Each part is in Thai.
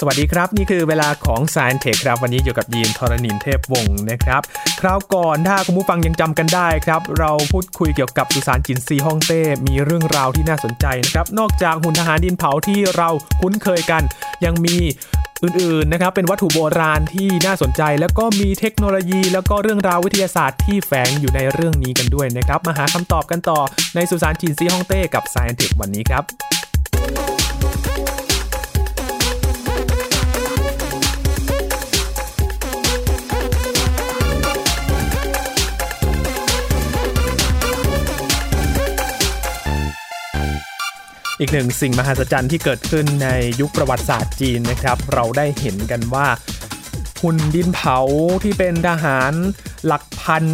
สวัสดีครับ นี่คือเวลาของ s ายเทคครับ วันนี้อยู่กับยีนทรณินเทพวงศ์นะครับ คราวก่อนถ้าคุณผู้ฟังยังจำกันได้ครับ เราพูดคุยเกี่ยวกับสุสานจินซีฮ่องเต้ มีเรื่องราวที่น่าสนใจนะครับ นอกจากหุ่นทหารดินเผาที่เราคุ้นเคยกัน ยังมีอื่นๆนะครับเป็นวัตถุโบราณที่น่าสนใจ แล้วก็มีเทคโนโลยี แล้วก็เรื่องราววิทยาศาสตร์ที่แฝงอยู่ในเรื่องนี้กันด้วยนะครับมาหาคำตอบกันต่อในสุสานจินซีฮ่องเต้กับ s ายเทควันนี้ครับ อีกหนึ่งสิ่งมหัศจรรย์ที่เกิดขึ้นในยุคประวัติศาสตร์จีนนะครับ เราได้เห็นกันว่าหุ่นดินเผาที่เป็นทหารหลักพัน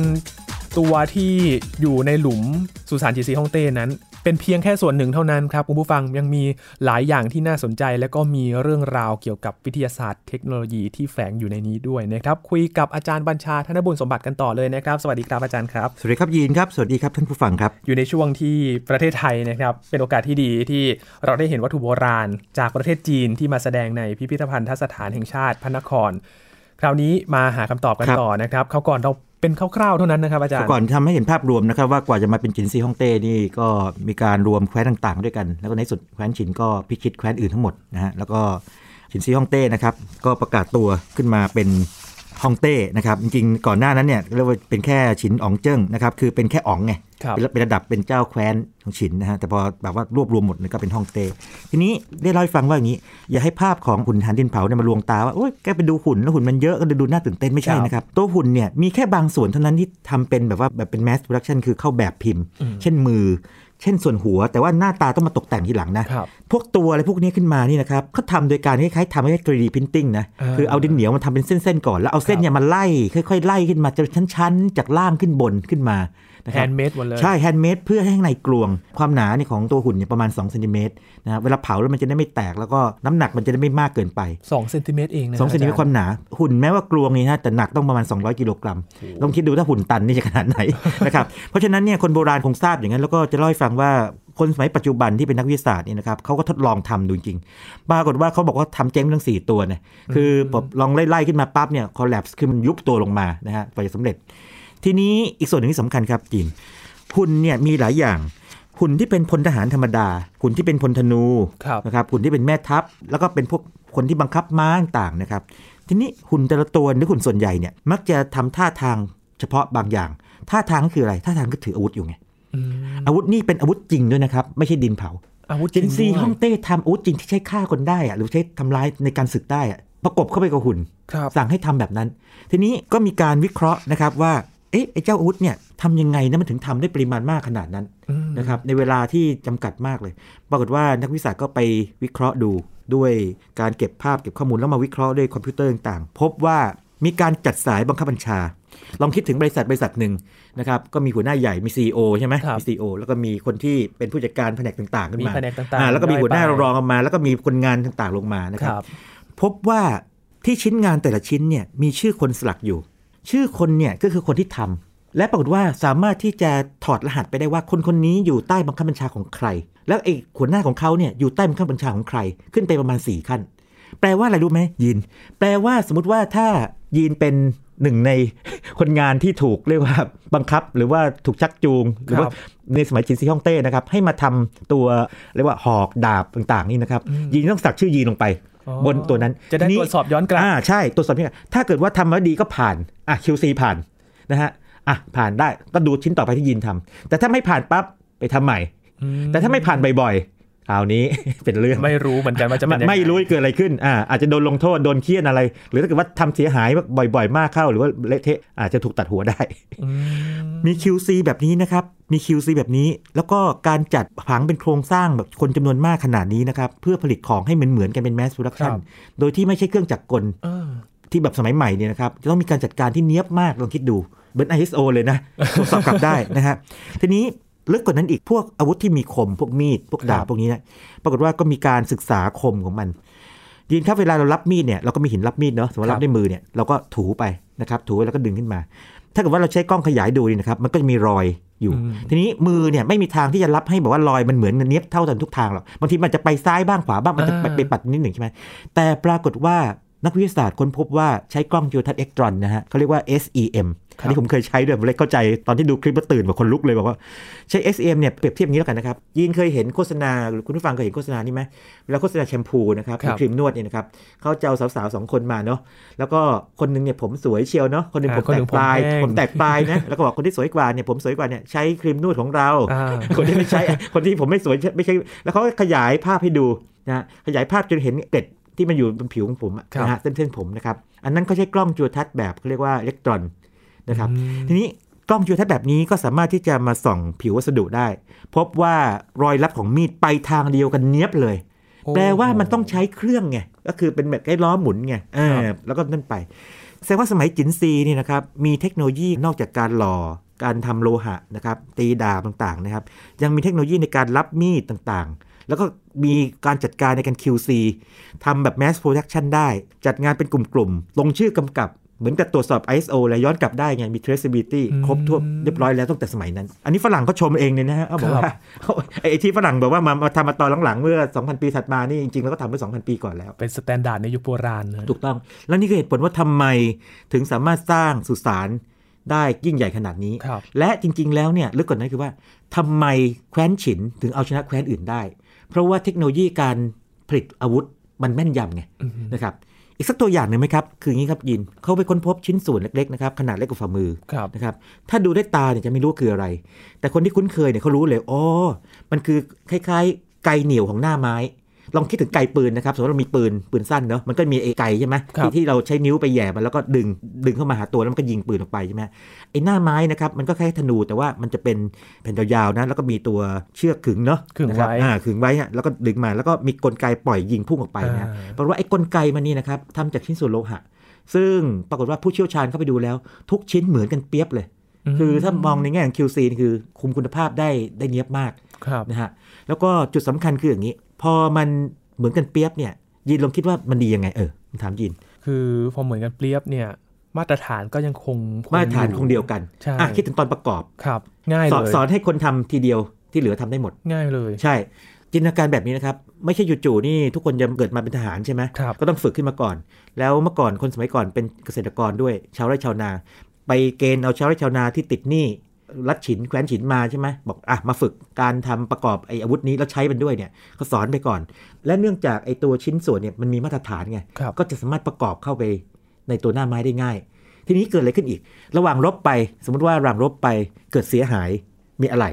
ตัวที่อยู่ในหลุมสุสานจีซีฮ่องเต้นั้น เป็นเพียงแค่ส่วนหนึ่งเท่านั้นครับคุณผู้ฟังยังมีหลายอย่างที่น่าสนใจ และก็มีเรื่องราวเกี่ยวกับวิทยาศาสตร์เทคโนโลยีที่แฝงอยู่ในนี้ด้วยนะครับคุยกับอาจารย์บัญชาธนบุญสมบัติกันต่อเลยนะครับ สวัสดีครับอาจารย์ครับ สวัสดีครับยีนครับ สวัสดีครับท่านผู้ฟังครับ อยู่ในช่วงที่ประเทศไทยนะครับเป็นโอกาสที่ดีที่เราได้เห็นวัตถุโบราณ จากประเทศจีนที่มาแสดงในพิพิธภัณฑสถานแห่งชาติพระนคร คราวนี้มาหาคำตอบกันต่อนะครับเขาก่อนเรา เป็นคร่าวๆเท่านั้นนะครับอาจารย์ก่อนทำให้เห็นภาพรวมนะครับว่ากว่าจะมาเป็นฉินซีฮ่องเต้นี่ก็มีการรวมแคว้นต่างๆ ด้วยกัน แล้วก็ในสุดแคว้นฉินก็พิชิตแคว้นอื่นทั้งหมดนะฮะแล้วก็ฉินซีฮ่องเต้นะครับก็ประกาศตัวขึ้นมาเป็นฮ่องเต้นะครับจริงๆก่อนหน้านั้นเนี่ยเรียกว่าเป็นแค่ฉินอ๋องเจิ้งนะครับคือเป็นแค่อ๋องไง เป็นระดับเป็นเจ้าแคว้นของฉินนะฮะแต่พอแบบว่ารวบรวมหมดก็เป็นฮ่องเต้ทีนี้ได้เล่าให้ฟังว่าอย่างนี้ อย่าให้ภาพของหุ่นทหารดินเผาเนี่ยมาลวงตาว่าโอ้ยแกไปดูหุ่นแล้วหุ่นมันเยอะก็ดูน่าตื่นเต้นไม่ใช่นะครับ ตัวหุ่นเนี่ยมีแค่บางส่วนเท่านั้นที่ทำเป็นแบบว่าแบบเป็น mass production คือเข้าแบบพิมพ์ เช่นมือ เช่นส่วนหัว แต่ว่าหน้าตาต้องมาตกแต่งทีหลังนะพวกตัวอะไรพวกนี้ขึ้นมานี่นะครับเขาทำโดยการคล้ายๆทำให้ 3D printing นะคือเอาดินเหนียวมาทำเป็นเส้นๆก่อนแล้วเอาเส้นเนี่ยมาไล่ค่อยๆไล่ขึ้นมาจะชั้นๆ จากล่างขึ้นบนขึ้นมา handmade หมดเลย ใช่ handmade เพื่อให้ข้างในกลวง ความหนาเนี่ยของตัวหุ่นเนี่ยประมาณ2เซนติเมตรนะเวลาเผาแล้วมันจะได้ไม่แตกแล้วก็น้ำหนักมันจะได้ไม่มากเกินไป2เซนติเมตรเองนะสองเซนติเมตรความหนา หุ่นแม้ว่ากลวงนี่นะแต่หนักต้องประมาณ 200กิโลกรัมลองคิดดูถ้าหุ่นตันนี่จะขนาดไหนนะครับเพราะฉะนั้นเนี่ยคนโบราณคงทราบอย่างนั้นแล้วก็จะเล่าให้ฟังว่าคนสมัยปัจจุบันที่เป็นนักวิทยาศาสตร์นี่นะครับเขาก็ทดลองทำดูจริง ปรากฏว่าเขาบอกว่าทำเจ๊งทั้ง 4 ตัวเนี่ยคือลองไล่ๆขึ้นมาปั๊บเนี่ยคอลลปส์คือมันยุบตัวลงมานะฮะไปสำเร็จ ทีนี้อีกส่วนหนึ่งที่สำคัญครับจีนหุ่นเนี่ยมีหลายอย่างหุ่นที่เป็นพลทหารธรรมดาหุ่นที่เป็นพลธนูนะครับหุ่นที่เป็นแม่ทัพ แล้วก็เป็นพวกคนที่บังคับม้าต่างนะครับ ทีนี้หุ่นแต่ละตัวหรือหุ่นส่วนใหญ่เนี่ยมักจะทำท่าทางเฉพาะบางอย่าง ท่าทางคืออะไร ท่าทางก็ถืออาวุธอยู่ไงอาวุธนี่เป็นอาวุธจริงด้วยนะครับ ไม่ใช่ดินเผาอาวุธจริงซีฮ่องเต้ทำอาวุธจริงที่ใช้ฆ่าคนได้อะหรือใช้ทำร้ายในการศึกได้อะประกบเข้าไปกับหุ่นสั่งให้ทำแบบนั้น ทีนี้ก็มีการวิเคราะห์นะครับว่า เอ๊ะไอ้เจ้าอาวุธเนี่ยทำยังไงนะมันถึงทำได้ปริมาณมากขนาดนั้นนะครับในเวลาที่จำกัดมากเลย ปรากฏว่านักวิสาก็ไปวิเคราะห์ดูด้วยการเก็บภาพเก็บข้อมูลแล้วมาวิเคราะห์ด้วยคอมพิวเตอร์ต่างๆ พบว่ามีการจัดสายบังคับบัญชา ลองคิดถึงบริษัทบริษัทหนึ่งนะครับก็มีหัวหน้าใหญ่มี CEO ใช่ไหมมี CEO แล้วก็มีคนที่เป็นผู้จัดการแผนกต่างๆขึ้นมาแล้วก็มีหัวหน้ารองออกมา แล้วก็มีคนงานต่างๆลงมานะครับ พบว่าที่ชิ้นงานแต่ละชิ้นเนี่ยมีชื่อคนสลักอยู่ ชื่อคนเนี่ยก็คือคนที่ทำและปรากฏว่าสามารถที่จะถอดรหัสไปได้ว่าคนคนนี้อยู่ใต้บังคับบัญชาของใคร แล้วไอ้หัวหน้าของเขาเนี่ยอยู่ใต้บังคับบัญชาของใคร ขึ้นไปประมาณ 4 ขั้น แปลว่าอะไรรู้ไหมยินแปลว่าสมมติว่าถ้ายินเป็นหนึ่งในคนงานที่ถูกเรียกว่าบังคับหรือว่าถูกชักจูง หรือว่าในสมัยจินซีฮ่องเต้นะครับ ให้มาทำตัวเรียกว่าหอกดาบต่างๆนี่นะครับยีนต้องสักชื่อยีนลงไป บนตัวนั้นจะได้ตรวจสอบย้อนกลับอ่าใช่ตรวจสอบนี่ถ้าเกิดว่าทำมาดีก็ผ่านอะ QC ผ่านนะฮะอะผ่านได้ก็ดูชิ้นต่อไปที่ยินทำแต่ถ้าไม่ผ่านปั๊บไปทำใหม่ แต่ถ้าไม่ผ่านบ่อยๆ คราวนี้เป็นเรื่องไม่รู้เหมือนกันว่าจะไม่รู้เกิดอะไรขึ้นอ่าอาจจะโดนลงโทษโดนเฆี่ยนอะไร หรือถ้าเกิดว่าทำเสียหายบ่อย ๆ มากเข้า หรือว่าเละเทะอาจจะถูกตัดหัวได้ มี QC แบบนี้นะครับมี QC แบบนี้ แล้วก็การจัดผังเป็นโครงสร้างแบบคนจำนวนมากขนาดนี้นะครับ เพื่อผลิตของให้เหมือนเหมือนกันเป็น mass production โดยที่ไม่ใช้เครื่องจักรกลที่แบบสมัยใหม่เนี่ยนะครับจะต้องมีการจัดการที่เนี้ยบมากลองคิดดูเป็น ISO เลยนะตรวจสอบกลับได้นะฮะทีนี้ ลึกกว่านั้นอีกพวกอาวุธที่มีคมพวกมีดพวกดาบพวกนี้นะปรากฏว่าก็มีการศึกษาคมของมันยินครับเวลาเรารับมีดเนี่ยเราก็มีหินรับมีดเนาะสมมติรับด้วยมือเนี่ยเราก็ถูไปนะครับถูแล้วก็ดึงขึ้นมา ถ้าเกิดว่าเราใช้กล้องขยายดูนี่นะครับมันก็จะมีรอยอยู่ ทีนี้มือเนี่ยไม่มีทางที่จะรับให้บอกว่ารอยมันเหมือนเนียบเท่ากันทุกทางหรอกบางทีมันจะไปซ้ายบ้างขวาบ้างมันจะไปไปปัดนิดหนึ่งใช่ไหมแต่ปรากฏว่านักวิทยาศาสตร์ค้นพบว่าใช้กล้องจิวทัศน์เอ็กตรอนนะฮะเขาเรียกว่า SEM อันนี้ผมเคยใช้ด้วยผมเลยเข้าใจตอนที่ดูคลิปแล้วตื่นแบบคนลุกเลยบอกว่าใช้ SEM เนี่ยเปรียบเทียบนี้แล้วกันนะครับยินเคยเห็นโฆษณาหรือคุณผู้ฟังเคยเห็นโฆษณานี้ไหมเวลาโฆษณาแชมพูนะครับครีมนวดเนี่ยนะครับเขาจะเอาสาวๆสองคนมาเนาะแล้วก็คนนึงเนี่ยผมสวยเชียวเนาะคนนึงผมแตกปลายผมแตกปลายนะแล้วก็บอกคนที่สวยกว่าเนี่ยผมสวยกว่าเนี่ยใช้ครีมนวดของเรา คนที่ไม่ใช้คนที่ผมไม่สวยไม่ใช่แล้วเขาก็ขยายภาพให้ดูนะขยายภาพจนเห็นเกล็ดที่มันอยู่บนผิวของผมนะฮะเส้นๆผมนะครับ อันนั้นเขาใช้กล้องจุลทรรศน์แบบเขาเรียกว่าอิเล็กตรอน นะครับ ทีนี้กล้องจุลทรรศน์แบบนี้ก็สามารถที่จะมาส่องผิววัสดุได้ พบว่ารอยลับของมีดไปทางเดียวกันเนี้ยบเลย แปลว่ามันต้องใช้เครื่องไงก็คือเป็นแบบไอ้ล้อหมุนไงเออแล้วก็นั่นไปแสดงว่าสมัยจินซีนี่นะครับมีเทคโนโลยีนอกจากการหล่อการทำโลหะนะครับตีดาบต่างๆนะครับ ยังมีเทคโนโลยีในการรับมีดต่างๆ แล้วก็มีการจัดการในการ QC ทำแบบ mass production ได้ จัดงานเป็นกลุ่มๆ ลงชื่อกำกับ เหมือนกับตรวจสอบ ISO เลยย้อนกลับได้ไง มี traceability ครบทั่วเรียบร้อยแล้วตั้งแต่สมัยนั้น อันนี้ฝรั่งเขาชมเองเลยนะฮะเขาบอกว่าไอ้ที่ฝรั่งบอกว่ามามาทำมาตอนหลังๆ เมื่อ 2,000 ปีถัดมานี่จริงๆ แล้วก็ทำเมื่อ 2,000 ปีก่อนแล้ว เป็น standard ในยุคโบราณนะถูกต้อง แล้วนี่ก็เหตุผลว่าทำไมถึงสามารถสร้างสุสานได้ยิ่งใหญ่ขนาดนี้ และจริง ๆ แล้วเนี่ยลึกกว่านั้นคือว่าทำไมแคว้นฉินถึงเอาชนะแคว้นอื่นได้ เพราะว่าเทคโนโลยีการผลิตอาวุธมันแม่นยำไงนะครับ อีกสักตัวอย่างหนึ่งไหมครับ คืออย่างนี้ครับยินเขาไปค้นพบชิ้นส่วนเล็กๆนะครับขนาดเล็กกว่าฝ่ามือนะครับถ้าดูด้วยตาเนี่ยจะไม่รู้คืออะไร แต่คนที่คุ้นเคยเนี่ยเขารู้เลยอ๋อมันคือคล้ายๆไกเหนียวของหน้าไม้ ลองคิดถึงไกปืนนะครับสมมติเรามีปืนปืนสั้นเนาะมันก็มีไอ้ไกใช่ไหมที่ที่เราใช้นิ้วไปแย่มันแล้วก็ดึงดึงเข้ามาหาตัวแล้วมันก็ยิงปืนออกไปใช่ไหมไอ้หน้าไม้นะครับมันก็แค่ธนูแต่ว่ามันจะเป็นแผ่นยาวๆนะแล้วก็มีตัวเชือกขึงเนาะขึงไว้อ่าขึงไว้ฮะแล้วก็ดึงมาแล้วก็มีกลไกปล่อยยิงพุ่งออกไปนะเพราะว่าไอ้กลไกมันนี่นะครับทำจากชิ้นส่วนโลหะซึ่งปรากฏว่าผู้เชี่ยวชาญเข้าไปดูแล้ว ทุกชิ้นเหมือนกันเปียบเลย คือถ้ามองในแง่ของ QC คือคุมคุณภาพได้ได้เนียบมากนะฮะแล้วก็จุดสำคัญคืออย่างนี้ พอมันเหมือนกันเปียบเนี่ยยินลองคิดว่ามันดียังไง เออถามยินคือพอเหมือนกันเปียบเนี่ยมาตรฐานก็ยังคงมาตรฐานคงเดียวกันใช่คิดถึงตอนประกอบครับง่ายเลยสอนให้คนทำทีเดียวที่เหลือทำได้หมด ง่ายเลย ใช่ จินตนาการแบบนี้นะครับ ไม่ใช่จู่ๆนี่ทุกคนจะเกิดมาเป็นทหารใช่ไหมก็ต้องฝึกขึ้นมาก่อน แล้วเมื่อก่อนคนสมัยก่อนเป็นเกษตรกรด้วยชาวไร่ชาวนา ไปเกณฑ์เอาชาวไร่ชาวนาที่ติดหนี้ รัดฉินแคว้นฉินมาใช่ไหมบอกอะมาฝึกการทำประกอบไอ้อาวุธนี้แล้วใช้มันด้วยเนี่ยก็สอนไปก่อน และเนื่องจากไอ้ตัวชิ้นส่วนเนี่ยมันมีมาตรฐานไงก็จะสามารถประกอบเข้าไปในตัวหน้าไม้ได้ง่าย ทีนี้เกิดอะไรขึ้นอีก ระหว่างรบไปสมมติว่าระหว่างรบไปเกิดเสียหายมีอะไร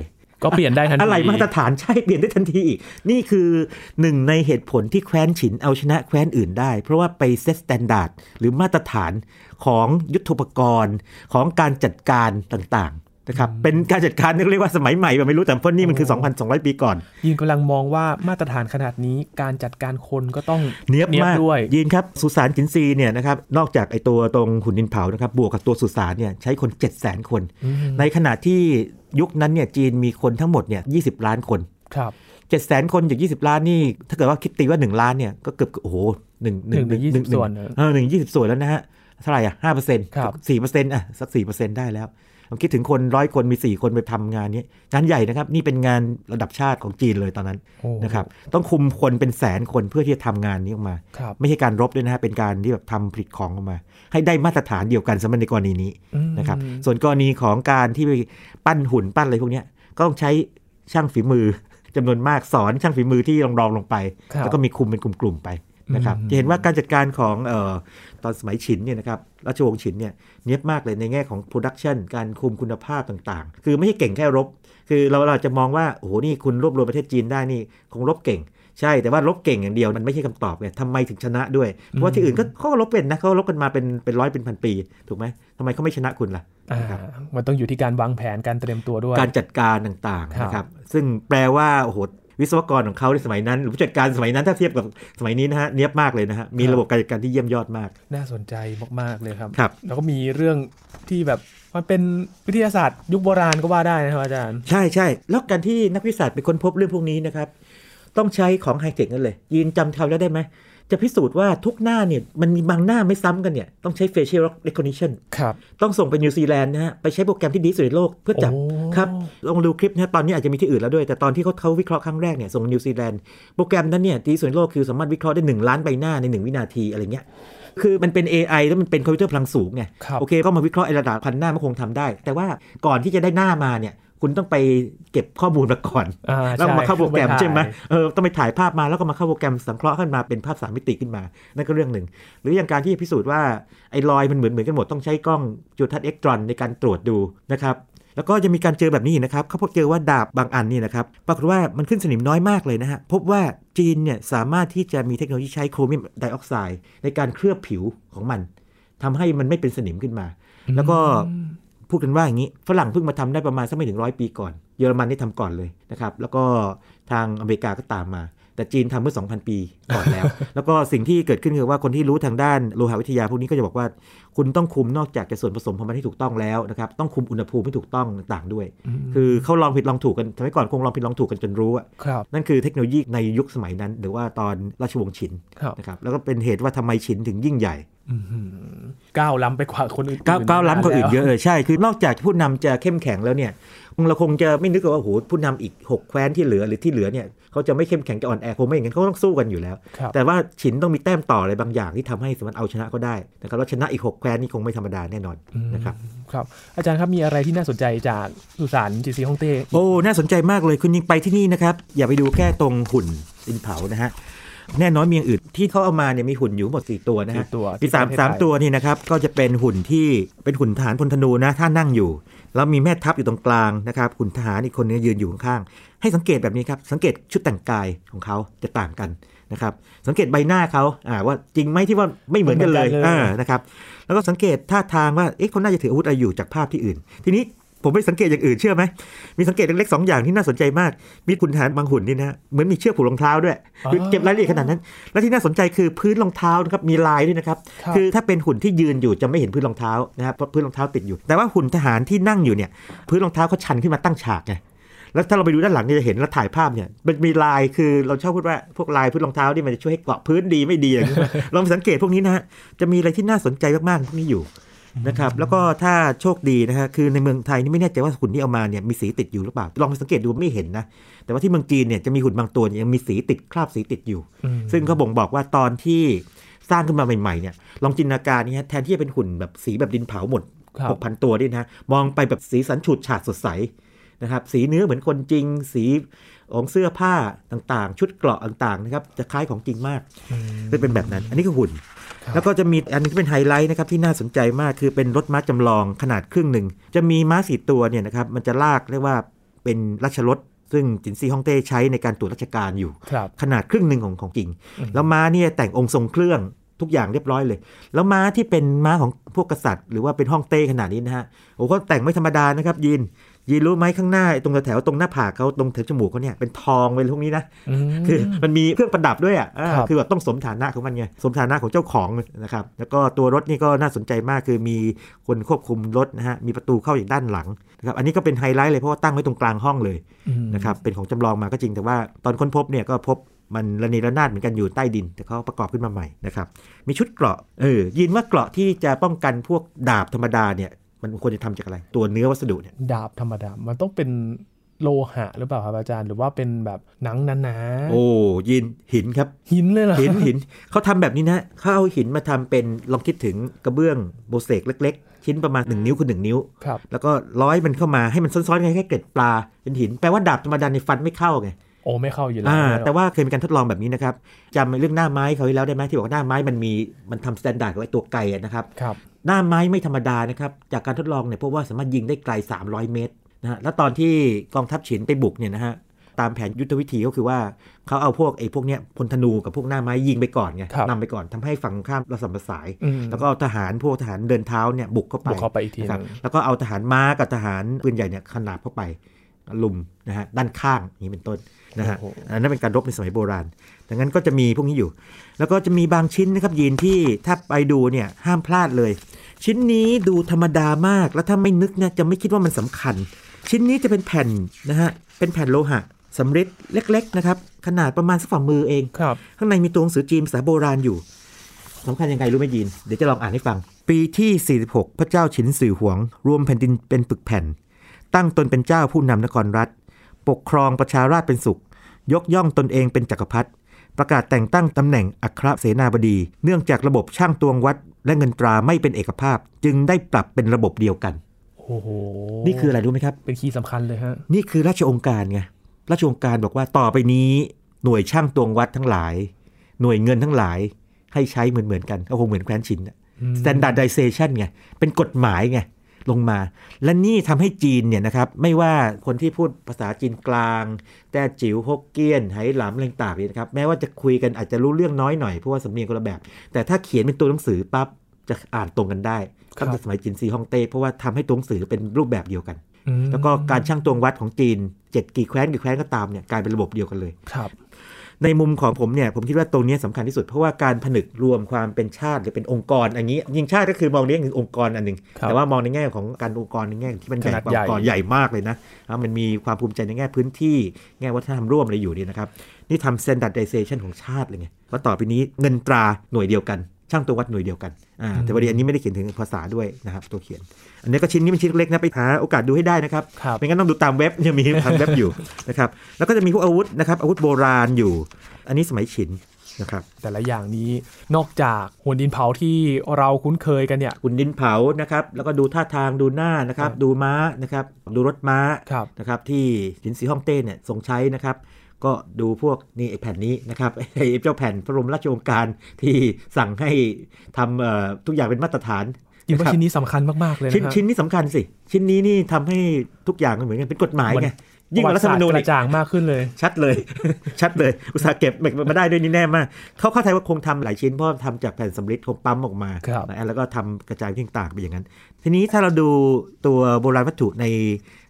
ก็เปลี่ยนได้ทันทีอะไรมาตรฐานใช่เปลี่ยนได้ทันทีอีกนี่คือหนึ่งในเหตุผลที่แคว้นฉินเอาชนะแคว้นอื่นได้ เพราะว่าไป set standard หรือมาตรฐานของยุทโธปกรณ์ของการจัดการต่าง นะครับเป็นการจัดการเรียกว่าสมัยใหม่แบบไม่รู้แต่เพราะนี่มันคือ 2,200 ปีก่อน ยินกำลังมองว่ามาตรฐานขนาดนี้การจัดการคนก็ต้องเนียบมากด้วย ยินครับสุสานกินซีเนี่ยนะครับนอกจากไอตัวตรงหุ่นดินเผานะครับบวกกับตัวสุสานเนี่ยใช้คน 7 0 0 0 0 0 คน ในขณะที่ยุคนั้นเนี่ยจีนมีคนทั้งหมดเนี่ย20ล้านคนครับเจ็ดแสนคนจากยี่สิบล้านนี่ ถ้าเกิดว่าคิดตีว่าหนึ่งล้านเนี่ยก็เกือบโอ้โหหนึ่งหนึ่งหนึ่งยี่สิบส่วนเออหนึ่งยี่สิบส่วนแล้วนะฮะเท่าไหร่อะห้าเปอร์เซ็นต์สี่เปอร์เซ็นต์อะสักสี่เปอร์เซ็นต์ได้แล้ว ลองคิดถึงคนร้อยคนมี 4 คนไปทำงานนี้งานใหญ่นะครับ นี่เป็นงานระดับชาติของจีนเลยตอนนั้นนะครับต้องคุมคนเป็นแสนคนเพื่อที่จะทำงานนี้ออกมา ไม่ใช่การรบด้วยนะฮะเป็นการที่แบบทำผลิตของออกมา ให้ได้มาตรฐานเดียวกันสำหรับในกรณีนี้นะครับส่วนกรณีของการที่ไปปั้นหุ่นปั้นอะไรพวกนี้ก็ต้องใช้ช่างฝีมือจำนวนมากสอนช่างฝีมือที่รองรองลงไป แล้วก็มีคุมเป็นกลุ่มๆไป นะครับจะเห็นว่าการจัดการของออตอนสมัยฉินเนี่ยนะครับราชวงศ์ฉินเนี่ยเนี้ยบมากเลยในแง่ของ production การคุมคุณภาพต่างๆ คือไม่ใช่เก่งแค่รบ คือเราเราจะมองว่าโอ้โหนี่คุณรวบรวมประเทศจีนได้นี่คงรบเก่งใช่แต่ว่ารบเก่งอย่างเดียวมันไม่ใช่คำตอบไงทำไมถึงชนะด้วย เพราะว่าที่อื่นก็เขารบเป็นนะเขารบกันมาเป็นเป็นร้อยเป็นพันปี ถูกไหมทำไมเขาไม่ชนะคุณล่ะมันต้องอยู่ที่การวางแผนการเตรียมตัวด้วย การจัดการต่างๆนะครับซึ่งแปลว่าโอ้โห วิศวกรของเขาในสมัยนั้น หรือผู้จัดการสมัยนั้นถ้าเทียบกับสมัยนี้นะฮะเนียบมากเลยนะฮะมีระบบการจัดการที่เยี่ยมยอดมาก น่าสนใจมากๆเลยครับครับ แล้วก็มีเรื่องที่แบบมันเป็นวิทยาศาสตร์ยุคโบราณก็ว่าได้นะครับอาจารย์ ใช่ใช่แล้วการที่นักวิทยาศาสตร์ไปค้นพบเรื่องพวกนี้นะครับต้องใช้ของไฮเทคนั่นเลยยินจำคำแล้วได้ไหม จะพิสูจน์ว่าทุกหน้าเนี่ยมันมีบางหน้าไม่ซ้ำกันเนี่ย ต้องใช้ facial recognition ครับ ต้องส่งไปนิวซีแลนด์นะฮะ ไปใช้โปรแกรมที่ดีที่สุดในโลกเพื่อจับโอ้ครับลองดูคลิปนะฮะตอนนี้อาจจะมีที่อื่นแล้วด้วย แต่ตอนที่เขาเขาวิเคราะห์ครั้งแรกเนี่ยส่งนิวซีแลนด์โปรแกรมนั้นเนี่ยดีที่สุดในโลกคือสามารถวิเคราะห์ได้ 1 ล้านใบหน้าใน 1 วินาทีอะไรเงี้ยคือมันเป็น AI แล้วมันเป็นคอมพิวเตอร์พลังสูงไงครับโอเคก็มาวิเคราะห์ไอ้ระดับพันหน้ามันคงทำได้ แต่ว่าก่อนที่จะได้หน้ามาเนี่ย คุณต้องไปเก็บข้อมูลมาก่อนอ่าแล้วมาเข้าโปรแกรมช่ใช่ไหมถ่ายเออต้องไปถ่ายภาพมาแล้วก็มาเข้าโปรแกรมสังเคราะห์ขึ้นมาเป็นภาพสามมิติขึ้นมา นั่นก็เรื่องหนึ่ง หรืออย่างการที่จะพิสูจน์ว่าไอ้รอยมันเหมือนเหมือนกันหมดต้องใช้กล้องจุลทรรศน์เอ็กตรอนในการตรวจดูนะครับแล้วก็จะมีการเจอแบบนี้อีกนะครับเขาพบเจอว่าดาบบางอันนี่นะครับปรากฏว่ามันขึ้นสนิมน้อยมากเลยนะฮะพบว่าจีนเนี่ยสามารถที่จะมีเทคโนโลยีใช้โครเมียมไดออกไซด์ในการเคลือบผิวของมันทำให้มันไม่เป็นสนิมขึ้นมา แล้วก็ พูดกันว่าอย่างนี้ ฝรั่งเพิ่งมาทำได้ประมาณสักไม่ถึงร้อยปีก่อน เยอรมันนี่ทำก่อนเลยนะครับ แล้วก็ทางอเมริกาก็ตามมา แต่จีนทำเมื่อ 2,000 ปีก่อนแล้ว แล้วก็สิ่งที่เกิดขึ้นคือว่าคนที่รู้ทางด้านโลหะวิทยาพวกนี้ก็จะบอกว่า คุณต้องคุมนอกจากจะส่วนผสมของมันให้ถูกต้องแล้วนะครับ ต้องคุมอุณหภูมิให้ถูกต้องต่างๆด้วย คือเขาลองผิดลองถูกกันสมัยก่อนคงลองผิดลองถูกกันจนรู้อะครับนั่นคือเทคโนโลยีในยุคสมัยนั้น หรือว่าตอนราชวงศ์ฉินครับนะครับ แล้วก็เป็นเหตุว่าทำไมฉินถึงยิ่งใหญ่อื้อหือ ก้าวล้ำไปกว่าคนอื่นก้าวก้าวล้ำคนอื่นเยอะเลยใช่ คือนอกจากผู้นำจะเข้มแข็งแล้วเนี่ยเราคงจะไม่นึกว่าโอ้โหผู้นำอีก 6 แคว้นที่เหลือหรือที่เหลือเนี่ยเขาจะไม่เข้มแข็งจะอ่อนแอคงไม่อย่างนั้นเขาต้องสู้กันอยู่แล้วครับแต่ว่าฉินต้องมีแต้มต่ออะไรบางอย่างที่ทำให้สามารถเอาชนะเขาได้นะครับแล้วชนะอีก 6 แคว้นนี่คงไม่ธรรมดาแน่นอนนะครับครับอาจารย์ครับมีอะไรที่น่าสนใจจากสุสานจีซีฮ่องเต้โอ้น่าสนใจมากเลยคุณยิงไปที่นี่นะครับอย่าไปดูแค่ตรงหุ่นดินเผานะฮะ แน่นอนมีอย่างอื่นที่เขาเอามาเนี่ยมีหุ่นอยู่ทั้งหมด 4 ตัวนะฮะสี่ตัวมีสามที่ประเทศสามไทยตัวนี่นะครับก็จะเป็นหุ่นที่เป็นหุ่นทหารพลธนูนะท่านั่งอยู่ แล้วมีแม่ทัพอยู่ตรงกลางนะครับหุ่นทหารอีกคนนึงยืนอยู่ข้างๆให้สังเกตแบบนี้ครับสังเกตชุดแต่งกายของเขาจะต่างกันนะครับสังเกตใบหน้าเขาอ่าว่าจริงไหมที่ว่าไม่เหมือนกันเลยไม่เหมือนกันเลยอ่านะครับแล้วก็สังเกตท่าทางว่าเอ๊ะเขาน่าจะถืออาวุธอะไรอยู่จากภาพที่อื่น ทีนี้ ผมไปสังเกตอย่างอื่นเชื่อไหม มีสังเกตเล็กๆสองอย่างที่น่าสนใจมาก มีขุนทหารบางหุ่นนี่นะ เหมือนมีเชือกผูกรองเท้าด้วย คือเก็บรายละเอียดขนาดนั้น และที่น่าสนใจคือพื้นรองเท้านะครับ มีลายด้วยนะครับครับ คือถ้าเป็นหุ่นที่ยืนอยู่จะไม่เห็นพื้นรองเท้านะครับ เพราะพื้นรองเท้าติดอยู่ แต่ว่าหุ่นทหารที่นั่งอยู่เนี่ย พื้นรองเท้าเขาชันขึ้นมาตั้งฉากไงแล้วถ้าเราไปดูด้านหลังเนี่ยจะเห็นแล้วถ่ายภาพเนี่ยมันมีลายคือเราชอบพูดว่าพวกลายพื้นรองเท้านี่มันจะช่วยให้เกาะพื้นดีไม่ดีอย่างนี้ลองไปสังเกตพวกนี้นะฮะจะมีอะไรที่น่าสนใจมากๆพวกนี้อยู่ นะครับแล้วก็ถ้าโชคดีนะฮะคือในเมืองไทยนี่ไม่แน่ใจว่าหุ่นที่เอามาเนี่ยมีสีติดอยู่หรือเปล่า ลองไปสังเกตดูไม่เห็นนะ แต่ว่าที่เมืองจีนเนี่ยจะมีหุ่นบางตัวเนี่ยยังมีสีติดคราบสีติดอยู่อืมซึ่งเขาบ่งบอกว่าตอนที่สร้างขึ้นมาใหม่ๆเนี่ยลองจินตนาการนี่ฮะแทนที่จะเป็นหุ่นแบบสีแบบดินเผาหมดครับหกพันตัวนี่นะฮะมองไปแบบสีสันฉูดฉาดสดใสนะครับสีเนื้อเหมือนคนจริง สี ของเสื้อผ้าต่างๆ ชุดเกราะต่างๆนะครับจะคล้ายของจริงมากจะเป็นแบบนั้น อันนี้คือหุ่นครับแล้วก็จะมีอันนึงที่เป็นไฮไลท์นะครับที่น่าสนใจมากคือเป็นรถม้าจำลองขนาดครึ่งหนึ่ง จะมีม้าสี่ตัวเนี่ยนะครับมันจะลากเรียกว่าเป็นราชรถซึ่งจินซีฮ่องเต้ใช้ในการตรวจราชการอยู่ครับขนาดครึ่งหนึ่งของของจริง แล้วม้าเนี่ยแต่งองค์ทรงเครื่องทุกอย่างเรียบร้อยเลย แล้วม้าที่เป็นม้าของพวกกษัตริย์ หรือว่าเป็นฮ่องเต้ขนาดนี้นะฮะโอ้ก็แต่งไม่ธรรมดานะครับยิน ยินรู้ไหมข้างหน้าตรงแถวๆตรงหน้าผากเขาตรงแถวจมูกเขาเนี่ยเป็นทองไปพวกนี้นะอืมคือมันมีเครื่องประดับด้วยอะอ่าครับคือแบบต้องสมฐานะของมันไงสมฐานะของเจ้าของนะครับแล้วก็ตัวรถนี่ก็น่าสนใจมากคือมีคนควบคุมรถนะฮะมีประตูเข้าอย่างด้านหลังนะครับอันนี้ก็เป็นไฮไลท์เลยเพราะว่าตั้งไว้ตรงกลางห้องเลยอืมนะครับเป็นของจำลองมาก็จริงแต่ว่าตอนค้นพบเนี่ยก็พบมันระเนระนาดเหมือนกันอยู่ใต้ดิน แต่เขาประกอบขึ้นมาใหม่นะครับมีชุดเกราะเออยินว่าเกราะที่จะป้องกันพวกดาบธรรมดาเนี่ย มันควรจะทำจากอะไร ตัวเนื้อวัสดุเนี่ยดาบธรรมดา มันต้องเป็นโลหะหรือเปล่าครับอาจารย์หรือว่าเป็นแบบหนังหนาๆโอ้ยินหินครับหินเลยเหรอหินหินเขาทำแบบนี้นะเขาเอาหินมาทำเป็นลองคิดถึงกระเบื้องโบเซกเล็ก ๆ ชิ้นประมาณ 1 นิ้วคือ1นิ้วครับแล้วก็ร้อยมันเข้ามาให้มันซ้อนๆกันแค่เกล็ดปลาเป็นหินแปลว่าดาบธรรมดาในฟันไม่เข้าไงโอ้ไม่เข้าอยู่แล้วอ่าไม่หรอกแต่ว่าเคยมีการทดลองแบบนี้นะครับจำเรื่องหน้าไม้เขาไว้แล้วได้ไหมที่บอกว่าหน้าไม้มันมีมันทำ standard กับไอ้ตัวไก่อะนะครับครับ หน้าไม้ไม่ธรรมดานะครับ จากการทดลองเนี่ยพบว่าสามารถยิงได้ไกล 300 เมตรนะฮะ แล้วตอนที่กองทัพฉินไปบุกเนี่ยนะฮะ ตามแผนยุทธวิธีก็คือว่าเขาเอาพวกไอ้พวกเนี้ยพลธนูกับพวกหน้าไม้ยิงไปก่อนไงครับนำไปก่อนทำให้ฝั่งตรงข้ามระส่ำระสายอืมแล้วก็เอาทหารพวกทหารเดินเท้าเนี่ยบุกเข้าไปบุกเข้าไปอีกทีหนะครับนึ่งแล้วก็เอาทหารม้ากับทหารปืนใหญ่เนี่ยขนาบเข้าไปลุมนะฮะด้านข้างอย่างนี้เป็นต้นนะฮะโอ้โหอันนั้นเป็นการรบในสมัยโบราณ ดังนั้นก็จะมีพวกนี้อยู่ แล้วก็จะมีบางชิ้นนะครับยีนที่ถ้าไปดูเนี่ยห้ามพลาดเลย ชิ้นนี้ดูธรรมดามาก แล้วถ้าไม่นึกเนี่ยจะไม่คิดว่ามันสำคัญ ชิ้นนี้จะเป็นแผ่นนะฮะ เป็นแผ่นโลหะสำริดเล็ก ๆ นะครับ ขนาดประมาณสักฝ่ามือเองครับข้างในมีตัวหนังสือจีนภาษาโบราณอยู่สำคัญยังไงรู้ไหมยินเดี๋ยวจะลองอ่านให้ฟัง ปีที่ 46 พระเจ้าฉินสื่อหวง รวมแผ่นดินเป็นปึกแผ่น ตั้งตนเป็นเจ้าผู้นำนครรัฐ ปกครองประชาราชเป็นสุข ยกย่องตนเองเป็นจักรพรรดิประกาศแต่งตั้งตำแหน่งอัครเสนาบดี เนื่องจากระบบช่างตวงวัด และเงินตราไม่เป็นเอกภาพ จึงได้ปรับเป็นระบบเดียวกันโอ้โหนี่คืออะไรรู้ไหมครับ เป็นคีย์สำคัญเลยฮะ นี่คือราชองค์การไง ราชองค์การบอกว่าต่อไปนี้หน่วยช่างตวงวัดทั้งหลาย หน่วยเงินทั้งหลายให้ใช้เหมือนเหมือนๆกันก็คงเหมือนแคว้นชินอะ standardization ไง เป็นกฎหมายไง ลงมา และนี่ทำให้จีนเนี่ยนะครับไม่ว่าคนที่พูดภาษาจีนกลาง แต่จิ๋วฮกเกี้ยนไหหลำอะไรต่างๆเนี่ยนะครับแม้ว่าจะคุยกันอาจจะรู้เรื่องน้อยหน่อยเพราะว่าสำเนียงคนละแบบ แต่ถ้าเขียนเป็นตัวหนังสือปั๊บจะอ่านตรงกันได้ครับตั้งแต่สมัยจีนซีฮ่องเต้เพราะว่าทำให้ตัวหนังสือเป็นรูปแบบเดียวกันอืมแล้วก็การช่างตวงวัดของจีนเจ็ดกี่แคว้นกี่แคว้นก็ตามเนี่ยกลายเป็นระบบเดียวกันเลยครับ ในมุมของผมเนี่ยผมคิดว่าตรงเนี้ยสำคัญที่สุด เพราะว่าการผนึกรวมความเป็นชาติหรือเป็นองค์กรอันนี้ยิงชาติก็คือมองในแง่ขององค์กรอันหนึ่งครับแต่ว่ามองในแง่ของการองค์กรในแง่ที่มันใหญ่ขนาดกว่าใหญ่องค์กรใหญ่มากเลยนะอะมันมีความภูมิใจในแง่พื้นที่แง่วัฒนธรรมร่วมอะไรอยู่นี่นะครับนี่ทำ standardization ของชาติเลยไงว่าต่อไปนี้เงินตราหน่วยเดียวกัน ช่างตัววัดหน่วยเดียวกัน อ่า แต่วันนี้อันนี้ไม่ได้เขียนถึงภาษาด้วยนะครับตัวเขียน อันนี้ก็ชิ้นนี้เป็นชิ้นเล็กนะไปหาโอกาสดูให้ได้นะครับครับไม่งั้นต้องดูตามเว็บยังมีทางเว็บอยู่นะครับ แล้วก็จะมีพวกอาวุธนะครับอาวุธโบราณอยู่ อันนี้สมัยฉินนะครับ แต่ละอย่างนี้นอกจากหัวดินเผาที่เราคุ้นเคยกันเนี่ยหุ่นดินเผานะครับ แล้วก็ดูท่าทางดูหน้านะครับครับดูม้านะครับ ดูรถม้าครับนะครับที่ฉินสีฮ่องเต้เนี่ยทรงใช้นะครับ ก็ดูพวกนี่ไอ้แผ่นนี้นะครับไอ้เจ้าแผ่นพระบรมราชโองการที่สั่งให้ทำเอ่อทุกอย่างเป็นมาตรฐานยินว่านะครับชิ้นนี้สำคัญมากๆเลยนะชิ้นฮะชิ้นนี้สำคัญสิ ชิ้นนี้นี่ทำให้ทุกอย่างมันเหมือนกันเป็นกฎหมายไง ยิ่งกว่ารัฐธรรมนูญกอีระกจ่างมากขึ้นเลย ชัดเลย ชัดเลย อุตสาห์เก็บมาได้ด้วยนี่แน่มาก เขาเข้าใจว่าคงทำหลายชิ้นเพราะทำจากแผ่นสำริดคงปั๊มออกมาครับนะแล้วก็ทำกระจายที่ต่างๆไปอย่างนั้น ทีนี้ถ้าเราดูตัวโบราณวัตถุใน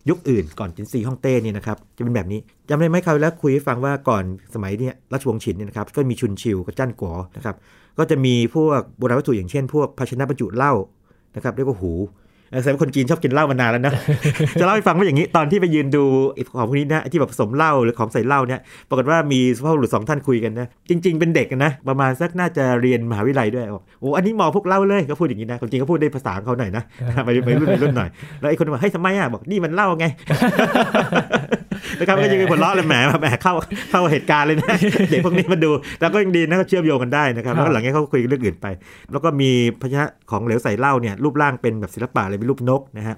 ยุคอื่นก่อนจินซีฮ่องเต้เนี่ยนะครับจะเป็นแบบนี้จำได้ไหมคราวที่แล้วคุยให้ฟังว่าก่อนสมัยเนี้ราชวงศ์ฉินเนี่ยนะครับก็มีชุนชิวกับจ้านกัวนะครับก็จะมีพวกโบราณวัตถุอย่างเช่น พวกภาชนะบรรจุเหล้านะครับเรียกว่าหูเออ แสดงว่าคนจีนชอบกินเหล้ามานานแล้วนะ จะเล่าให้ฟังว่าอย่างนี้ตอนที่ไปยืนดูของพวกนี้นะที่แบบผสมเหล้าหรือของใส่เหล้าเนี่ยปรากฏว่ามีสุภาพบุรุษสองท่านคุยกันนะ จริง ๆเป็นเด็กนะ ประมาณสักน่าจะเรียนมหาวิทยาลัยด้วยบอกโอ้อันนี้เหมอพวกเหล้าเลยก็พูดอย่างนี้นะคนจริงก็พูดได้ภาษาของเขาหน่อยนะไปรุ่นไปรุ่นหน่อยแล้วไอ้คนบอกเฮ้ยทำไมอะบอกนี่มันเหล้าไง นะครับก็ยังมีผลล้อเลยแหมแหมเข้าเข้าเหตุการณ์เลยนะเด็กพวกนี้มาดูแล้วก็ยังดีนะเขาเชื่อมโยงกันได้นะครับแล้วก็หลังจากนี้เขาคุยเรื่องอื่นไป แล้วก็มีภาชนะของเหลวใส่เหล้าเนี่ยรูปร่างเป็นแบบศิลปะเลยเป็นรูปนกนะฮะ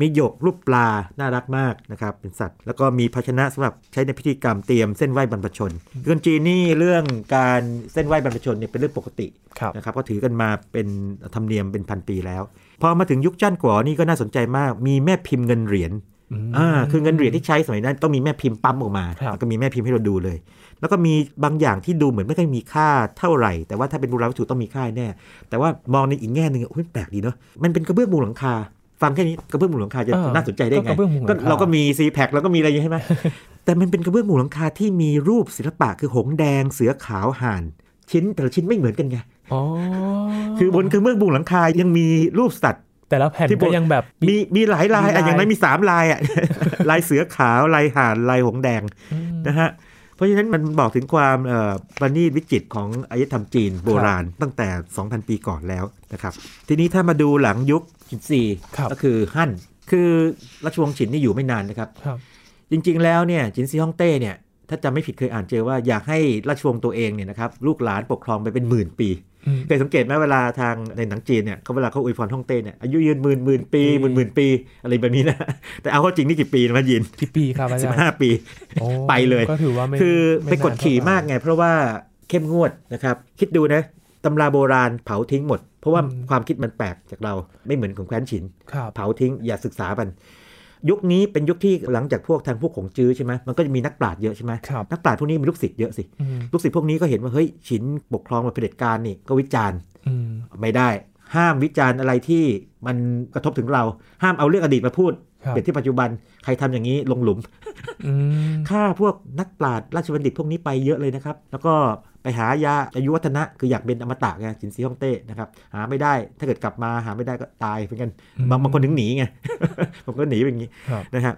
มีหยกรูปปลาน่ารักมากนะครับเป็นสัตว์ แล้วก็มีภาชนะสำหรับใช้ในพิธีกรรมเตรียมเส้นไหว้บรรพชนคนจีนนี่เรื่องการเส้นไหว้บรรพชนเนี่ยเป็นเรื่องปกติครับนะครับก็ถือกันมาเป็นธรรมเนียมเป็นพันปีแล้วพอมาถึงยุคจ้านกวอนี่ก็น่าสนใจมาก มีแม่พิมพ์เงินเหรียญ อืมอ่าคือเงินเหรียญที่ใช้สมัยนั้นต้องมีแม่พิมพ์ปั๊มออกมาครับแล้วก็มีแม่พิมพ์ให้เราดูเลย แล้วก็มีบางอย่างที่ดูเหมือนไม่ค่อยมีค่าเท่าไหร่ แต่ว่าถ้าเป็นโบราณวัตถุต้องมีค่าแน่ แต่ว่ามองในอีกแง่หนึ่งโอ้ยแปลกดีเนาะมันเป็นกระเบื้องมุงหลังคาฟังแค่นี้กระเบื้องมุงหลังคาจะเออน่าสนใจได้ก็ไงกระเบื้องมุงหลังคาก็เราก็มีซีแพคแล้วก็มีอะไรอย่างนี้ใช่ไหมแต่มันเป็นกระเบื้องมุงหลังคาที่มีรูปศิลปะคือหงส์แดงเสือขาวห่าน ชิ้นแต่ละชิ้นไม่เหมือนกันไงอ๋อคือบนกระเบื้องมุงหลังคายังมีรูปสัตว์ แต่ละแผ่นที่บก็นยังแบบมีมีหลายลายมีลายอะอย่างนั้นมีสามลายอะลายเสือขาวลายห่านลายหงส์แดงอืมนะฮะเพราะฉะนั้นมันบอกถึงความเอ่อประณีตวิจิตรของอารยธรรมจีนโบราณตั้งแต่ 2,000 ปีก่อนแล้วนะครับ ทีนี้ถ้ามาดูหลังยุคจินซีครับก็คือฮั่นคือราชวงศ์ฉินนี่อยู่ไม่นานนะครับครับจริงๆแล้วเนี่ยจินซีฮ่องเต้เนี่ยถ้าจำไม่ผิดเคยอ่านเจอว่าอยากให้ราชวงศ์ตัวเองเนี่ยนะครับลูกหลานปกครองไปเป็นหมื่นปีอืม เคยสังเกตไหมเวลาทางในหนังจีนเนี่ยเขาเวลาเขาอวยพรฮ่องเต้เนี่ยอายุยืนหมื่นหมื่นปีปีหมื่นหมื่นปี อะไรแบบนี้นะ แต่เอาเข้าจริงนี่กี่ปีนะมายินกี่ปีครับอาสิจารบย์ห้าปีโอ้ไปเลยก็ถือว่าไม่คือไม่ไปกดขี่นนเท่ไหร่มากไง เพราะว่าเข้มงวดนะครับ คิดดูนะตำราโบราณเผาทิ้งหมด เพราะว่าอืมความคิดมันแปลกจากเราไม่เหมือนของแคว้นฉินครับเผาทิ้งอย่าศึกษามัน ยุคนี้เป็นยุคที่หลังจากพวกทางพวกของจื้อใช่ไหมมันก็จะมีนักปราชญ์เยอะใช่ไหมครับนักปราชญ์พวกนี้มีลูกศิษย์เยอะสิอืมลูกศิษย์พวกนี้ก็เห็นว่าเฮ้ยฉินปกครองมาเผด็จการนี่ก็วิจารณ์อืมไม่ได้ ห้ามวิจารณ์อะไรที่มันกระทบถึงเรา ห้ามเอาเรื่องอดีตมาพูด ครับเปรียบที่ปัจจุบันใครทำอย่างนี้ลงหลุมอืมฆ่าพวกนักปราชญ์ราชบัณฑิตพวกนี้ไปเยอะเลยนะครับ แล้วก็ไปหายาอายุวัฒนะ คืออยากเป็นอมตะไงจินซีฮ่องเต้นะครับ หาไม่ได้ถ้าเกิดกลับมาหาไม่ได้ก็ตายเหมือนกันบางบางคนถึงหนีไงบางคนหนีเป็นอย่างนี้ครับนะฮะ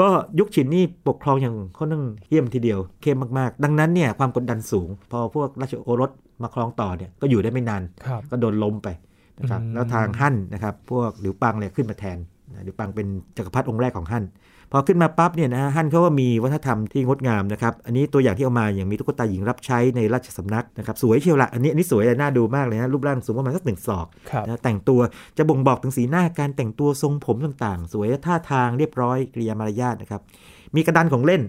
ก็ยุคฉินนี่ปกครองอย่างค่อนข้างเยี่ยมทีเดียวเข้มมากๆ ดังนั้นเนี่ยความกดดันสูง พอพวกราชโอรสมาครองต่อเนี่ยก็อยู่ได้ไม่นานก็โดนล้มไปนะครับแล้วทางฮั่นนะครับ พวกหลิวปังเนี่ยขึ้นมาแทน หลิวปังเป็นจักรพรรดิองค์แรกของฮั่นพอขึ้นมาปั๊บเนี่ยนะฮั่นเขาก็มีวัฒนธรรมที่งดงามนะครับ อันนี้ตัวอย่างที่เอามาอย่างมีตุ๊กตาหญิงรับใช้ในราชสำนักนะครับสวยเชียวละอันนี้อันนี้สวยเลยน่าดูมากเลยนะรูปร่างสูงประมาณสักหนึ่งศอกนะแต่งตัวจะบ่งบอกถึงสีหน้าการแต่งตัวทรงผมต่างๆ สวยท่าทางเรียบร้อยกริยามารยาทนะครับมีกระดานของเล่น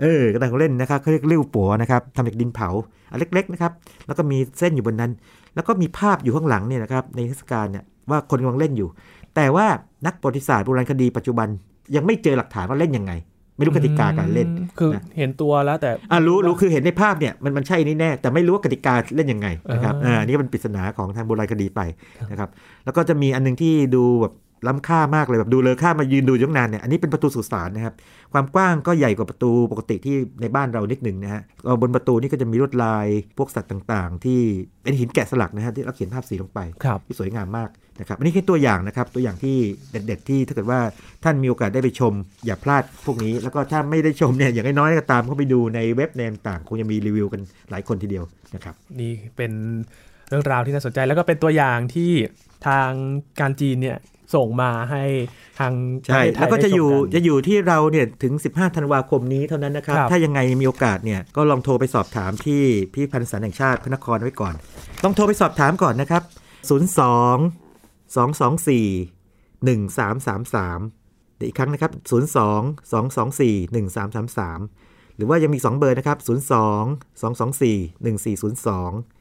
เออกระดานของเล่นนะครับเขาเรียกเลี้ยวปัวนะครับทำจากดินเผาอันเล็กๆนะครับแล้วก็มีเส้นอยู่บนนั้น แล้วก็มีภาพอยู่ข้างหลังเนี่ยนะครับในเทศกาลเนี่ยว่าคนกำลังเล่นอยู่ แต่ว่านักประวัติศาสตร์โบราณคดีปัจจุบันยังไม่เจอหลักฐานว่าเล่นยังไง ไม่รู้กติกาการเล่น คือเห็นตัวแล้วแต่อ่ารู้รู้คือเห็นในภาพเนี่ยมันมันใช่นี่แน่แต่ไม่รู้ว่ากติกาเล่นยังไงนะครับอ่านี่เป็นปริศนาของทางโบราณคดีไปนะครับ แล้วก็จะมีอันนึงที่ดูแบบล้ำค่ามากเลยแบบดูเลยค่ามายืนดูย่งนานเนี่ยอันนี้เป็นประตูสุสานนะครับ ความกว้างก็ใหญ่กว่าประตูปกติที่ในบ้านเรานิดหนึ่งนะฮะบนประตูนี่ก็จะมีลวดลายพวกสัตว์ต่างๆ ที่เป็นหินแกะสลักนะฮะที่เราเขียนภาพสีลงไปที่สวยงามมาก นะครับอันนี้แค่ตัวอย่างนะครับตัวอย่างที่เด็ด ๆ ที่ถ้าเกิดว่าท่านมีโอกาสได้ไปชม อย่าพลาดพวกนี้ แล้วก็ถ้าไม่ได้ชมเนี่ยอย่างน้อยๆก็ตามเข้าไปดูในเว็บในต่างๆคงจะมีรีวิวกันหลายคนทีเดียวนะครับนี่เป็นเรื่องราวที่น่าสนใจแล้วก็เป็นตัวอย่างที่ทางการจีนเนี่ยส่งมาให้ทางใช่แล้วก็จะอยู่จะอยู่ที่เราเนี่ยถึง 15 ธันวาคมนี้เท่านั้นนะครับ ถ้ายังไงมีโอกาสเนี่ยก็ลองโทรไปสอบถามที่พิพิธภัณฑ์สารแห่งชาติพระนครไว้ก่อน ต้องโทรไปสอบถามก่อนนะครับ 02 224 1333เดี๋ยวอีกครั้งนะครับ 02 224 1333 หรือว่ายังมี 2 เบอร์นะครับ 02 224 1402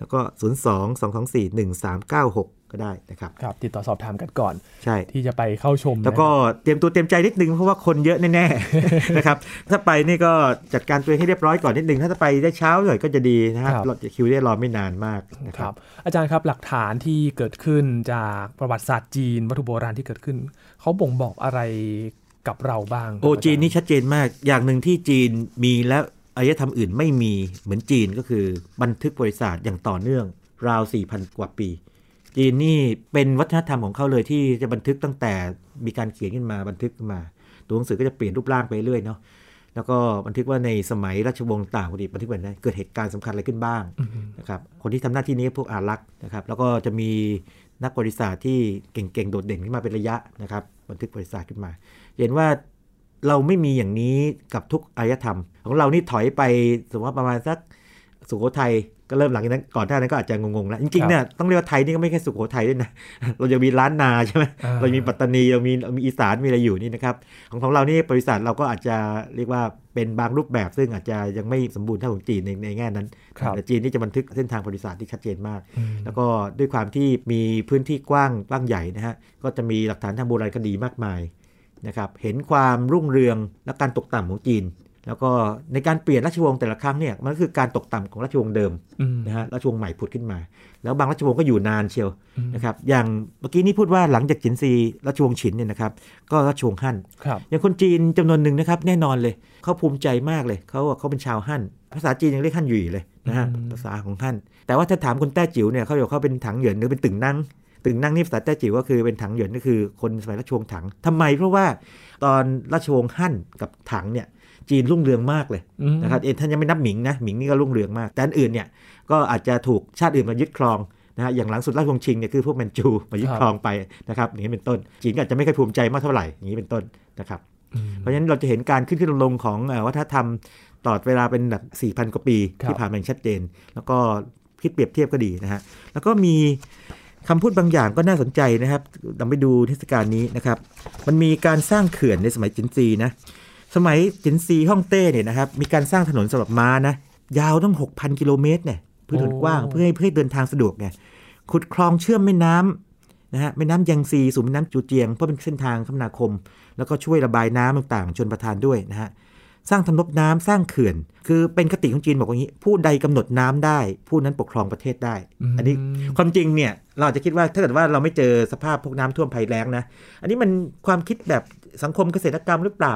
แล้วก็ 02 224 1396 ก็ได้นะครับครับ ติดต่อสอบถามกันก่อน ใช่ที่จะไปเข้าชม แล้วก็เตรียมตัวเตรียมใจนิดนึงเพราะว่าคนเยอะแน่ๆนะครับถ้าไปนี่ก็จัดการตัวให้เรียบร้อยก่อนนิดนึง ถ้าจะไปได้เช้าหน่อยก็จะดีนะครับเราจะคิวได้รอไม่นานมากนะครับอาจารย์ครับหลักฐานที่เกิดขึ้นจากประวัติศาสตร์จีนวัตถุโบราณที่เกิดขึ้นเขาบ่งบอกอะไรกับเราบ้าง โอ้จีนนี่ชัดเจนมากอย่างหนึ่งที่จีนมีแล้ว อารยธรรมอื่นไม่มีเหมือนจีนก็คือบันทึกบริษัทอย่างต่อเนื่อง ราว 4,000 กว่าปี จีนนี่เป็นวัฒนธรรมของเขาเลยที่จะบันทึกตั้งแต่มีการเขียนขึ้นมาบันทึกขึ้นมา ตัวหนังสือก็จะเปลี่ยนรูปร่างไปเรื่อยเนาะแล้วก็บันทึกว่าในสมัยราชวงศ์ต่างประเทศบันทึกแบบนี้เกิดเหตุการณ์สำคัญอะไรขึ้นบ้างนะครับคนที่ทำหน้าที่นี้พวกอารักษ์นะครับแล้วก็จะมีนักบริษัทที่เก่งๆ โดดเด่นขึ้นมาเป็นระยะนะครับบันทึกบริษัทขึ้นมา เห็นว่า เราไม่มีอย่างนี้กับทุกอารยธรรม ของเรานี่ถอยไปสมมติว่าประมาณสักสุโขทัยก็เริ่มหลังจากนั้นก่อนหน้านั้นก็อาจจะงงๆแล้วจริงๆเนี่ยต้องเรียกว่าไทยนี่ก็ไม่แค่สุโขทัยด้วยนะเราจะมีล้านนาใช่ไหมเรามีปัตตานีเรามีมีอีสานมีอะไรอยู่นี่นะครับของของเรานี่บริษัทเราก็อาจจะเรียกว่าเป็นบางรูปแบบ ซึ่งอาจจะยังไม่สมบูรณ์เท่าของจีนในในแง่นั้นแต่จีนนี่จะบันทึกเส้นทางบริษัทที่ชัดเจนมาก แล้วก็ด้วยความที่มีพื้นที่กว้างกว้างใหญ่นะฮะก็จะมีหลักฐานทางโบราณคดีมากมาย นะครับเห็นความรุ่งเรืองและการตกต่ำของจีน แล้วก็ในการเปลี่ยนราชวงศ์แต่ละครั้งเนี่ยมันก็คือการตกต่ำของราชวงศ์เดิมนะฮะราชวงศ์ใหม่ผุดขึ้นมา แล้วบางราชวงศ์ก็อยู่นานเชียวนะครับอย่างเมื่อกี้นี้พูดว่าหลังจากจินซีราชวงศ์ฉินเนี่ยนะครับก็ราชวงศ์ฮั่นอย่างคนจีนจำนวนหนึ่งนะครับแน่นอนเลยเขาภูมิใจมากเลยเขาเขาเป็นชาวฮั่นภาษาจีนยังเรียกฮั่นหยู่เลยนะฮะภาษาของฮั่นแต่ว่าถ้าถามคนแต้จิ๋วเนี่ยเขาบอกเขาเป็นถังเหยินหรือเป็นตึงนั่ง ตึงนั่งนี่ภาษาแต้จิ๋วก็คือเป็นถังเหยินก็คือคนสมัยราชวงศ์ถังทำไมเพราะว่าตอนราชวงศ์ฮั่นกับถังเนี่ยจีนรุ่งเรืองมากเลยนะครับเอ็นท่านยังไม่นับหมิงนะหมิงนี่ก็รุ่งเรืองมาก แต่อันอื่นเนี่ยก็อาจจะถูกชาติอื่นมายึดครองนะฮะอย่างหลังสุดราชวงศ์ชิงเนี่ยคือพวกแมนจูมายึดครองไปนะครับอย่างนี้เป็นต้น จีนก็อาจจะไม่ค่อยภูมิใจมากเท่าไหร่อย่างนี้เป็นต้นนะครับเพราะฉะนั้นเราจะเห็นการขึ้นขึ้นลงของวัฒนธรรมตลอดเวลาเป็นแบบ4 0 0 0 กว่าปีที่ผ่านมาชัดเจน แล้วก็คิดเปรียบเทียบก็ดีนะฮะแล้วก็มี คำพูดบางอย่างก็น่าสนใจนะครับเราไปดูเทศกาลนี้นะครับ มันมีการสร้างเขื่อนในสมัยจินซีนะ สมัยจินซีฮ่องเต้เนี่ยนะครับ มีการสร้างถนนสำหรับม้านะ ยาวต้อง 6,000 กิโลเมตรเนี่ยพื้นถนนกว้างเพื่อให้เพื่อให้เดินทางสะดวกไงขุดคลองเชื่อมแม่น้ำนะฮะแม่น้ำยังซีสู่แม่น้ำจูเจียง เพราะเป็นเส้นทางคมนาคม แล้วก็ช่วยระบายน้ำต่างๆ ชนประทานด้วยนะฮะ สร้างทำนบน้ำสร้างเขื่อน คือเป็นคติของจีนบอกว่างี้ผู้ใดกำหนดน้ำได้ ผู้นั้นปกครองประเทศได้ อันนี้ความจริงเนี่ยเราจะคิดว่าถ้าเกิดว่าเราไม่เจอสภาพพวกน้ำท่วมภัยแล้งนะ อันนี้มันความคิดแบบสังคมเกษตรกรรมหรือเปล่า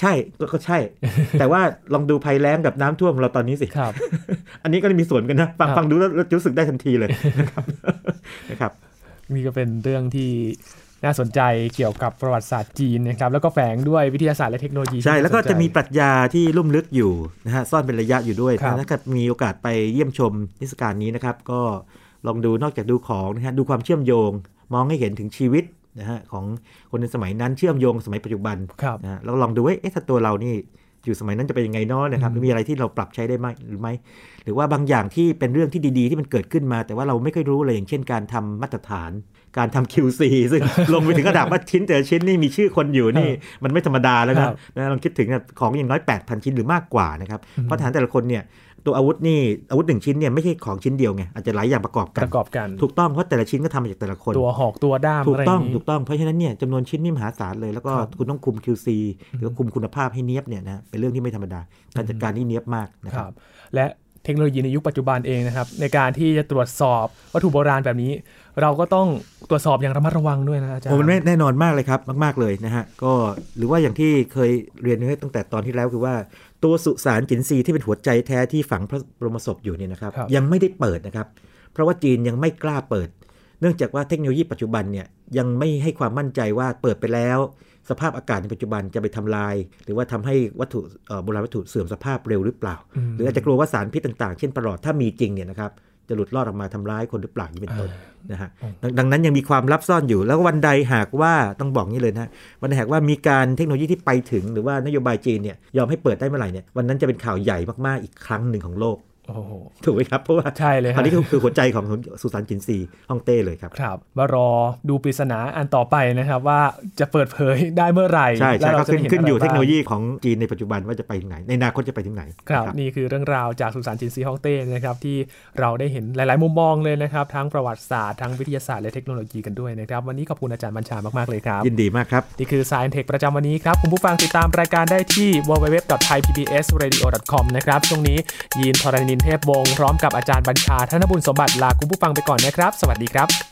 ใช่ก็ใช่ แต่ว่าลองดูภัยแล้งกับน้ำท่วมเราตอนนี้สิครับ อันนี้ก็มีส่วนกันนะฟังฟังดูแล้วรู้สึกได้ทันทีเลยนะครับนะครับนี่ก็เป็นเรื่องที่ น่าสนใจเกี่ยวกับประวัติศาสตร์จีนนะครับแล้วก็แฝงด้วยวิทยาศาสตร์และเทคโนโลยี ใช่ แล้วก็จะมีปรัชญาที่ลุ่มลึกอยู่นะฮะซ่อนเป็นระยะอยู่ด้วยถ้าเกิดมีโอกาสไปเยี่ยมชมนิทรรศการนี้นะครับ ก็ลองดูนอกจากดูของนะฮะดูความเชื่อมโยง มองให้เห็นถึงชีวิตนะฮะของคนในสมัยนั้นเชื่อมโยงสมัยปัจจุบันนะฮะแล้วลองดูว่าเอ๊ะถ้าตัวเรานี่ อยู่สมัยนั้นจะเป็นยังไงน้อนะครับมีอะไรที่เราปรับใช้ได้ไหมหรือไม่หรือว่าบางอย่างที่เป็นเรื่องที่ดีๆ ที่มันเกิดขึ้นมา แต่ว่าเราไม่ค่อยรู้เลยอย่างเช่นการทำมาตรฐาน การทำ QC ซึ่งลงไปถึงระดับว่าชิ้นแต่ชิ้นนี่มีชื่อคนอยู่นี่มันไม่ธรรมดาแล้วนะนะลองคิดถึงของอย่างน้อย8,000 ชิ้นหรือมากกว่านะครับเพราะฐานแต่ละคนเนี่ย ตัวอาวุธนี่อาวุธหนึ่งชิ้นเนี่ยไม่ใช่ของชิ้นเดียวไงอาจจะหลายอย่างประกอบกันประกอบกัน ถูกต้องเพราะแต่ละชิ้นก็ทำมาจากแต่ละคน ตัวหอกตัวด้ามถูกต้องถูกต้องเพราะฉะนั้นเนี่ยจำนวนชิ้นนี่มหาศาลเลย แล้วก็คุณต้องคุม QC หรือคุมคุณภาพให้เนียบเนี่ยนะเป็นเรื่องที่ไม่ธรรมดาการจัดการนี่เนียบมากนะครับและ เทคโนโลยีในยุคปัจจุบันเองนะครับ ในการที่จะตรวจสอบวัตถุโบราณแบบนี้ เราก็ต้องตรวจสอบอย่างระมัดระวังด้วยนะอาจารย์โอ้มันแน่นอนมากเลยครับมาก ๆเลยนะฮะก็หรือว่าอย่างที่เคยเรียนไว้ตั้งแต่ตอนที่แล้วคือว่า ตัวสุสานจินซีที่เป็นหัวใจแท้ที่ฝังพระบรมศพอยู่เนี่ยนะครับรบยังไม่ได้เปิดนะครับ เพราะว่าจีนยังไม่กล้าเปิด เนื่องจากว่าเทคโนโลยีปัจจุบันเนี่ยยังไม่ให้ความมั่นใจว่าเปิดไปแล้ว สภาพอากาศในปัจจุบันจะไปทำลาย หรือว่าทำให้วัตถุโบราณวัตถุเสื่อมสภาพเร็วหรือเปล่า หรืออาจจะกลัวว่าสารพิษต่างๆ เช่นปลอดถ้ามีจริงเนี่ยนะครับจะหลุดรอดออกมาทำร้ายคนหรือเปล่านี่เป็นต้นนะฮะดังนั้นยังมีความลับซ่อนอยู่ แล้ววันใดหากว่าต้องบอกนี่เลยนะวันใดหากว่ามีการเทคโนโลยีที่ไปถึง หรือว่านโยบายจีนเนี่ยยอมให้เปิดได้เมื่อไหร่เนี่ยวันนั้นจะเป็นข่าวใหญ่มากๆอีกครั้งหนึ่งของโลก ถูกไหมครับ เพราะว่าใช่เลยอันนี้คือหัวใจของสุสานจินซีฮ่องเต้เลยครับครับมารอดูปริศนาอันต่อไปนะครับว่าจะเปิดเผยได้เมื่อไหร่ใช่ใช่ก็ขึ้นขึ้นอยู่เทคโนโลยีของจีนในปัจจุบันว่าจะไปถึงไหน ในอนาคตจะไปถึงไหนครับนี่คือเรื่องราวจากสุสานจินซีฮ่องเต้นะครับที่เราได้เห็นหลาย ๆ มุมมองเลยนะครับทั้งประวัติศาสตร์ทั้งวิทยาศาสตร์และเทคโนโลยีกันด้วยนะครับวันนี้ขอบคุณอาจารย์บัญชามากๆเลยครับยินดีมากครับนี่คือ Science Tech ประจำวันนี้ครับคุณผู้ฟังติดตามรายการได้ที่ www.thaipbsradio.com นะครับช่วงนี้ยินทรณินเทพวงศ์พร้อมกับอาจารย์บัญชาธนบุญสมบัติลาคุณผู้ฟังไปก่อนนะครับ สวัสดีครับ